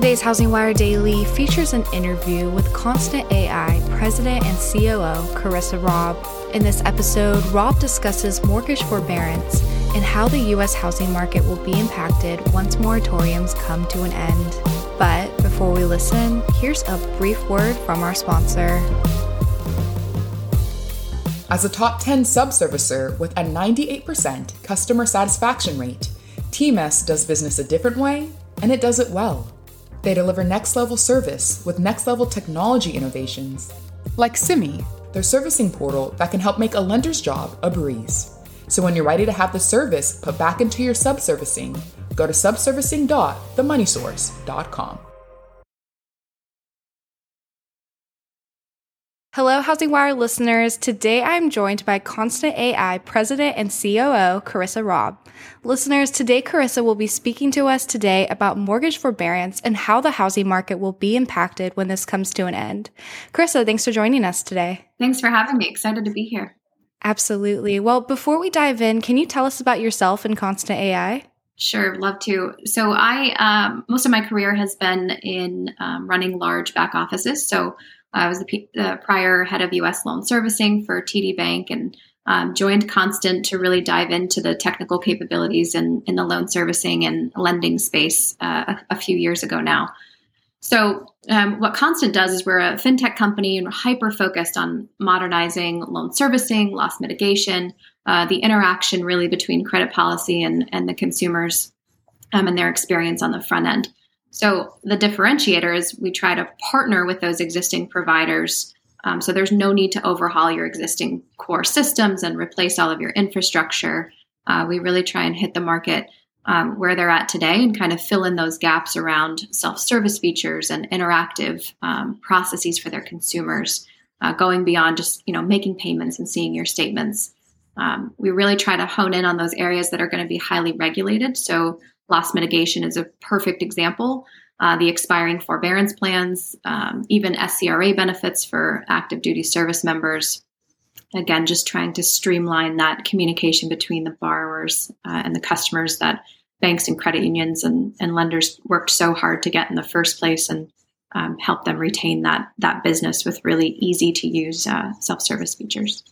Today's Housing Wire Daily features an interview with Constant AI President and COO Carissa Robb. In this episode, Robb discusses mortgage forbearance and how the U.S. housing market will be impacted once moratoriums come to an end. But before we listen, here's a brief word from our sponsor. As a top 10 subservicer with a 98% customer satisfaction rate, TMS does business a different way, and it does it well. They deliver next level service with next level technology innovations, like Simi, their servicing portal that can help make a lender's job a breeze. So when you're ready to have the service put back into your subservicing, go to subservicing.themoneysource.com. Hello, Housing Wire listeners. Today I'm joined by Constant AI President and COO Carissa Robb. Listeners, today Carissa will be speaking to us today about mortgage forbearance and how the housing market will be impacted when this comes to an end. Carissa, thanks for joining us today. Thanks for having me. Excited to be here. Absolutely. Well, before we dive in, can you tell us about yourself and Constant AI? Sure, love to. So, I um, most of my career has been in um, running large back offices. So, I was the, P- the, prior head of U.S. loan servicing for TD Bank and um, joined Constant to really dive into the technical capabilities in, in the loan servicing and lending space uh, a, few years ago now. So, um, what Constant does is we're a fintech company and we're hyper focused on modernizing loan servicing, loss mitigation, uh, the interaction really between credit policy and, and the consumers um, and their experience on the front end. So the differentiator is we try to partner with those existing providers. Um, so there's no need to overhaul your existing core systems and replace all of your infrastructure. Uh, we really try and hit the market um, where they're at today and kind of fill in those gaps around self-service features and interactive um, processes for their consumers, uh, going beyond just you know making payments and seeing your statements. Um, we really try to hone in on those areas that are going to be highly regulated. So Loss mitigation is a perfect example. Uh, the expiring forbearance plans, um, even SCRA benefits for active duty service members. Again, just trying to streamline that communication between the borrowers uh, and the customers that banks and credit unions and, and lenders worked so hard to get in the first place and um, help them retain that that business with really easy to use uh, self service features.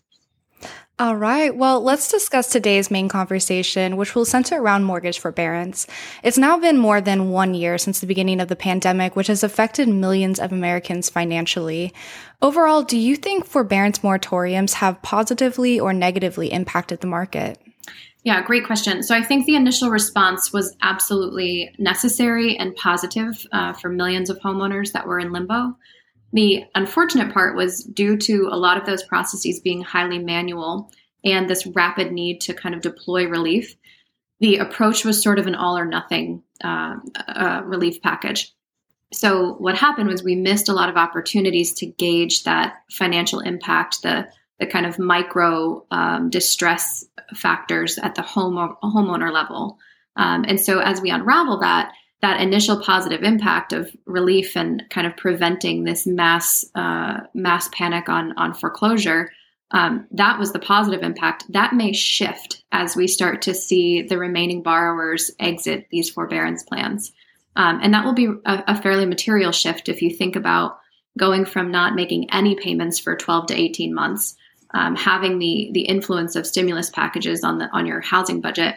All right. Well, let's discuss today's main conversation, which will center around mortgage forbearance. It's now been more than one year since the beginning of the pandemic, which has affected millions of Americans financially. Overall, do you think forbearance moratoriums have positively or negatively impacted the market? Yeah, great question. So I think the initial response was absolutely necessary and positive uh, for millions of homeowners that were in limbo. The unfortunate part was due to a lot of those processes being highly manual and this rapid need to kind of deploy relief. The approach was sort of an all or nothing uh, uh, relief package. So, what happened was we missed a lot of opportunities to gauge that financial impact, the, the kind of micro um, distress factors at the home homeowner level. Um, and so, as we unravel that, that initial positive impact of relief and kind of preventing this mass uh, mass panic on on foreclosure um, that was the positive impact. That may shift as we start to see the remaining borrowers exit these forbearance plans. Um, and that will be a, a, fairly material shift if you think about going from not making any payments for 12 to 18 months um, having the the influence of stimulus packages on the on your housing budget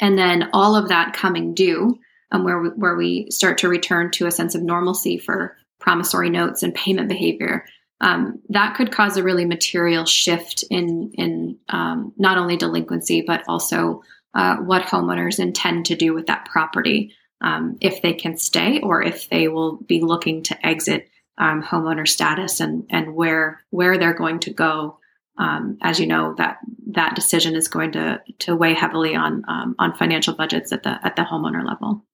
and then all of that coming due um, where we, where we start to return to a sense of normalcy for promissory notes and payment behavior. Um, that could cause a really material shift in in um, not only delinquency but also uh, what homeowners intend to do with that property um, if they can stay or if they will be looking to exit um, homeowner status and and where where they're going to go. Um, as you know, that that decision is going to to weigh heavily on on financial budgets at the at the homeowner level.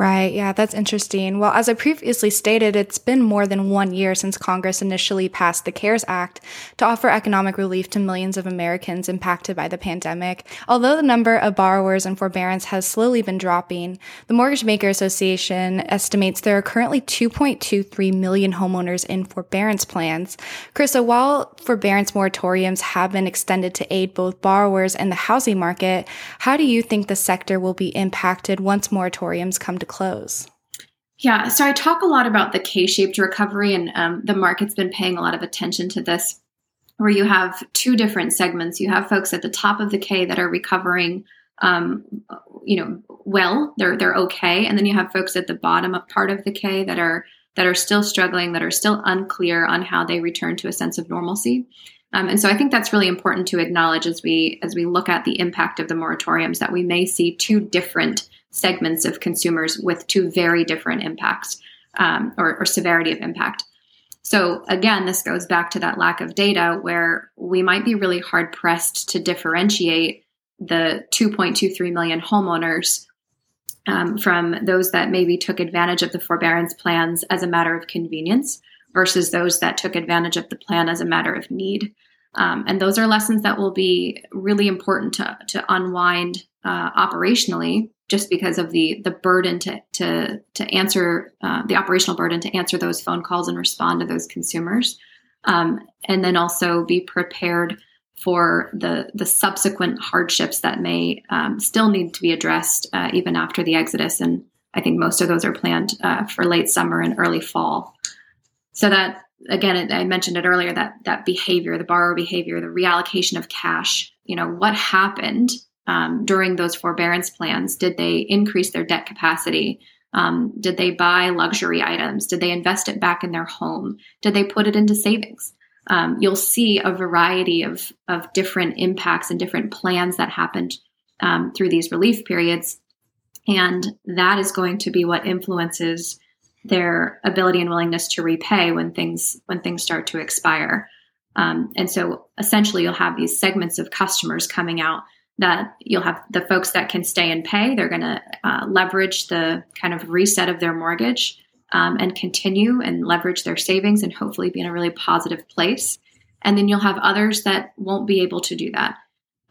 Right. Yeah, that's interesting. Well, as I previously stated, it's been more than one year since Congress initially passed the CARES Act to offer economic relief to millions of Americans impacted by the pandemic. Although the number of borrowers in forbearance has slowly been dropping, the Mortgage Bankers Association estimates there are currently 2.23 million homeowners in forbearance plans. Carissa, while forbearance moratoriums have been extended to aid both borrowers and the housing market, how do you think the sector will be impacted once moratoriums come to close? Yeah, so I talk a lot about the K shaped recovery, and um, the market's been paying a lot of attention to this, where you have two different segments. You have folks at the top of the K that are recovering, um, you know, well, they're they're okay, and then you have folks at the bottom of part of the K that are that are still struggling, that are still unclear on how they return to a sense of normalcy. Um, and so I think that's really important to acknowledge as we as we look at the impact of the moratoriums that we may see two different segments of consumers with two very different impacts um, or, or severity of impact. So again, this goes back to that lack of data where we might be really hard pressed to differentiate the 2.23 million homeowners um, from those that maybe took advantage of the forbearance plans as a matter of convenience versus those that took advantage of the plan as a matter of need. Um, and those are lessons that will be really important to, to unwind uh, operationally just because of the the burden to to to answer uh, the operational burden to answer those phone calls and respond to those consumers, um, and then also be prepared for the the subsequent hardships that may um, still need to be addressed uh, even after the exodus. And I think most of those are planned uh, for late summer and early fall. So that again, I mentioned it earlier that that behavior, the borrower behavior, the reallocation of cash. You know what happened um, during those forbearance plans? Did they increase their debt capacity? Um, did they buy luxury items? Did they invest it back in their home? Did they put it into savings? Um, you'll see a variety of, of different impacts and different plans that happened um, through these relief periods. And that is going to be what influences their ability and willingness to repay when things when things start to expire. Um, and so essentially you'll have these segments of customers coming out that you'll have the folks that can stay and pay. They're going to uh, leverage the kind of reset of their mortgage um, and continue and leverage their savings and hopefully be in a really positive place. And then you'll have others that won't be able to do that.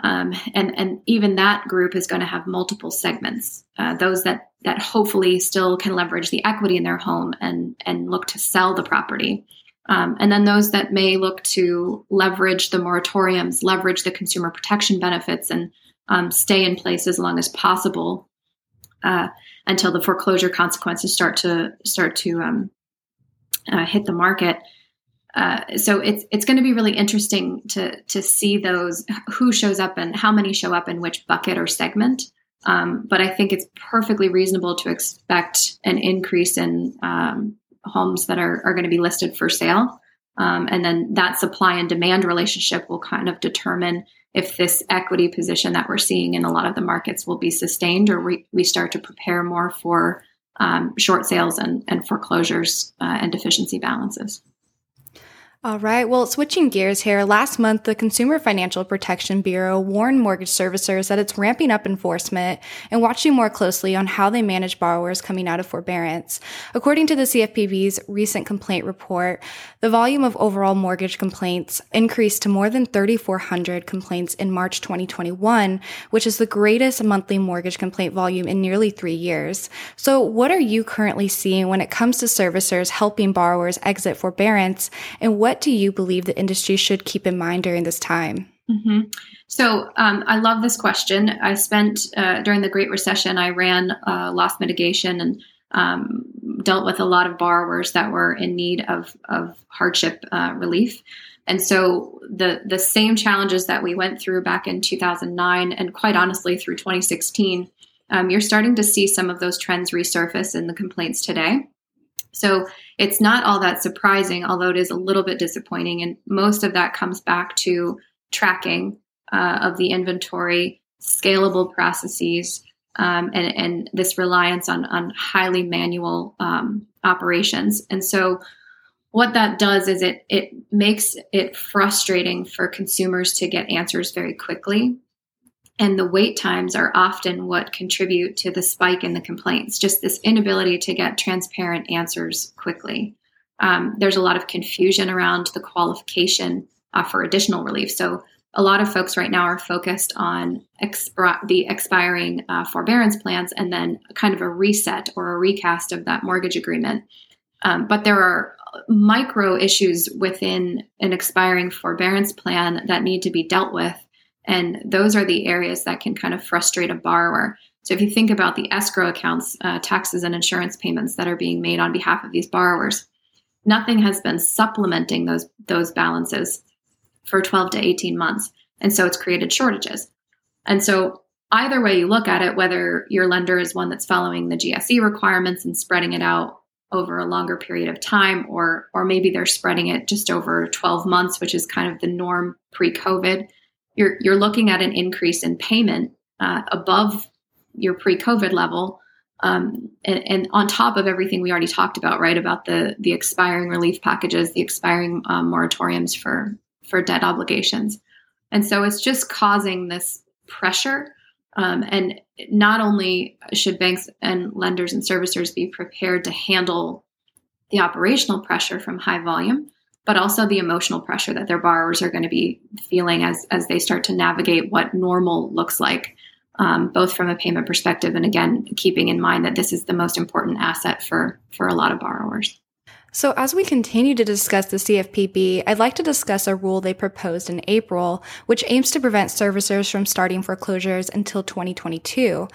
Um, and and even that group is going to have multiple segments. Uh, those that that hopefully still can leverage the equity in their home and and look to sell the property. Um, and then those that may look to leverage the moratoriums, leverage the consumer protection benefits, and um, stay in place as long as possible uh, until the foreclosure consequences start to start to um, uh, hit the market. Uh, so it's it's going to be really interesting to to see those who shows up and how many show up in which bucket or segment. Um, but I think it's perfectly reasonable to expect an increase in um, homes that are, are going to be listed for sale. Um, and then that supply and demand relationship will kind of determine if this equity position that we're seeing in a lot of the markets will be sustained or we, we start to prepare more for um, short sales and, and foreclosures uh, and deficiency balances. All right. Well, switching gears here, last month, the Consumer Financial Protection Bureau warned mortgage servicers that it's ramping up enforcement and watching more closely on how they manage borrowers coming out of forbearance. According to the CFPB's recent complaint report, the volume of overall mortgage complaints increased to more than 3,400 complaints in March 2021, which is the greatest monthly mortgage complaint volume in nearly three years. So what are you currently seeing when it comes to servicers helping borrowers exit forbearance and what what do you believe the industry should keep in mind during this time? Mm-hmm. So um, I love this question. I spent uh, during the Great Recession, I ran uh, loss mitigation and um, dealt with a lot of borrowers that were in need of, of hardship uh, relief. And so the the same challenges that we went through back in 2009 and quite honestly through 2016, um, you're starting to see some of those trends resurface in the complaints today. So it's not all that surprising, although it is a little bit disappointing. And most of that comes back to tracking uh, of the inventory, scalable processes, um, and, and, this reliance on, on highly manual um, operations. And so what that does is it it makes it frustrating for consumers to get answers very quickly And the wait times are often what contribute to the spike in the complaints, just this inability to get transparent answers quickly. Um, there's a lot of confusion around the qualification uh, for additional relief. So, a lot of folks right now are focused on the expiring uh, forbearance plans and then kind of a reset or a recast of that mortgage agreement. Um, but there are micro issues within an expiring forbearance plan that need to be dealt with. And those are the areas that can kind of frustrate a borrower. So if you think about the escrow accounts, uh, taxes, and insurance payments that are being made on behalf of these borrowers, nothing has been supplementing those those balances for 12 to 18 months. And so it's created shortages. And so either way you look at it, whether your lender is one that's following the GSE requirements and spreading it out over a longer period of time or or maybe they're spreading it just over 12 months which is kind of the norm pre-covid you're you're looking at an increase in payment uh, above your pre-covid level um, and, and, on top of everything we already talked about right about the the expiring relief packages the expiring um, moratoriums for for debt obligations. And so it's just causing this pressure um, and not only should banks and lenders and servicers be prepared to handle the operational pressure from high volume, but also the emotional pressure that their borrowers are going to be feeling as, as they start to navigate what normal looks like, um, both from a payment perspective and again, keeping in mind that this is the most important asset for, for a lot of borrowers. So, as we continue to discuss the CFPB, I'd like to discuss a rule they proposed in April, which aims to prevent servicers from starting foreclosures until 2022.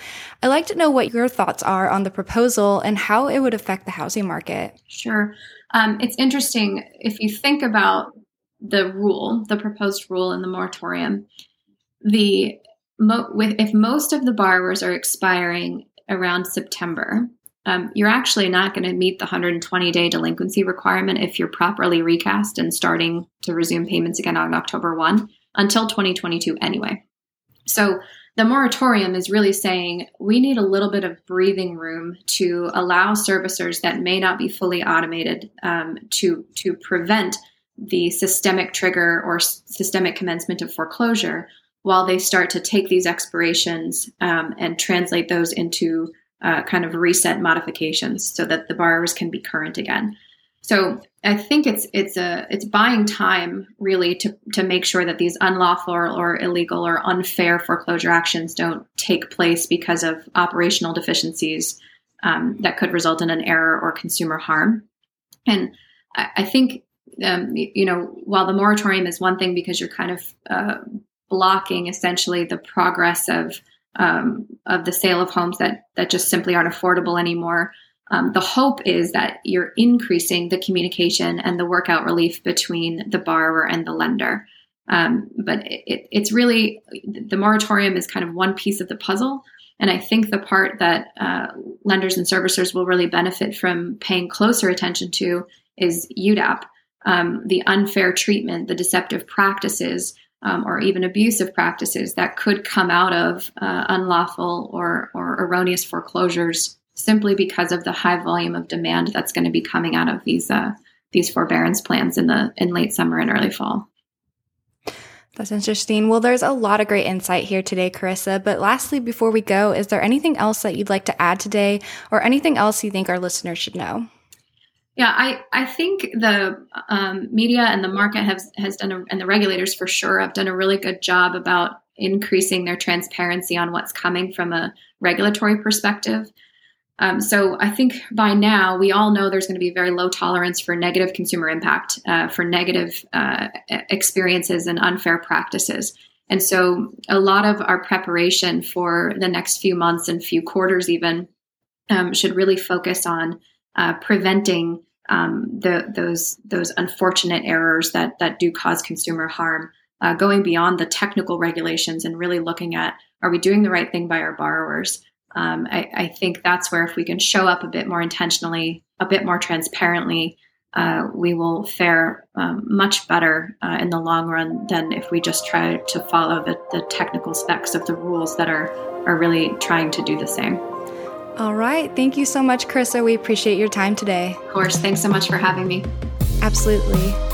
I'd like to know what your thoughts are on the proposal and how it would affect the housing market. Sure. Um, it's interesting if you think about the rule, the proposed rule in the moratorium, the mo- with, if most of the borrowers are expiring around September, um, you're actually not going to meet the 120 day delinquency requirement if you're properly recast and starting to resume payments again on October 1 until 2022 anyway. So the moratorium is really saying we need a little bit of breathing room to allow servicers that may not be fully automated um, to to prevent the systemic trigger or systemic commencement of foreclosure while they start to take these expirations um, and translate those into uh, kind of reset modifications so that the borrowers can be current again. So I think it's it's a it's buying time really to to make sure that these unlawful or, or illegal or unfair foreclosure actions don't take place because of operational deficiencies um, that could result in an error or consumer harm. And I, I think um, you know while the moratorium is one thing because you're kind of uh, blocking essentially the progress of um, of the sale of homes that that just simply aren't affordable anymore. Um, the hope is that you're increasing the communication and the workout relief between the borrower and the lender. Um, but it, it's really the moratorium is kind of one piece of the puzzle. And I think the part that uh, lenders and servicers will really benefit from paying closer attention to is UDAP, um, the unfair treatment, the deceptive practices um, or even abusive practices that could come out of uh, unlawful or, or erroneous foreclosures simply because of the high volume of demand that's going to be coming out of these uh, these forbearance plans in the in late summer and early fall. That's interesting. Well, there's a lot of great insight here today, Carissa. But lastly, before we go, is there anything else that you'd like to add today or anything else you think our listeners should know? Yeah, I, I think the um, media and the market has has done a, and the regulators for sure have done a really good job about increasing their transparency on what's coming from a regulatory perspective. Um, so I think by now we all know there's going to be very low tolerance for negative consumer impact, uh, for negative uh, experiences and unfair practices. And so a lot of our preparation for the next few months and few quarters even um, should really focus on uh, preventing um, the, those those unfortunate errors that that do cause consumer harm. Uh, going beyond the technical regulations and really looking at are we doing the right thing by our borrowers? Um, I, I, think that's where if we can show up a bit more intentionally, a bit more transparently, uh, we will fare um, much better uh, in the long run than if we just try to follow the, the technical specs of the rules that are are really trying to do the same. All right. Thank you so much, Carissa. We appreciate your time today. Of course. Thanks so much for having me. Absolutely.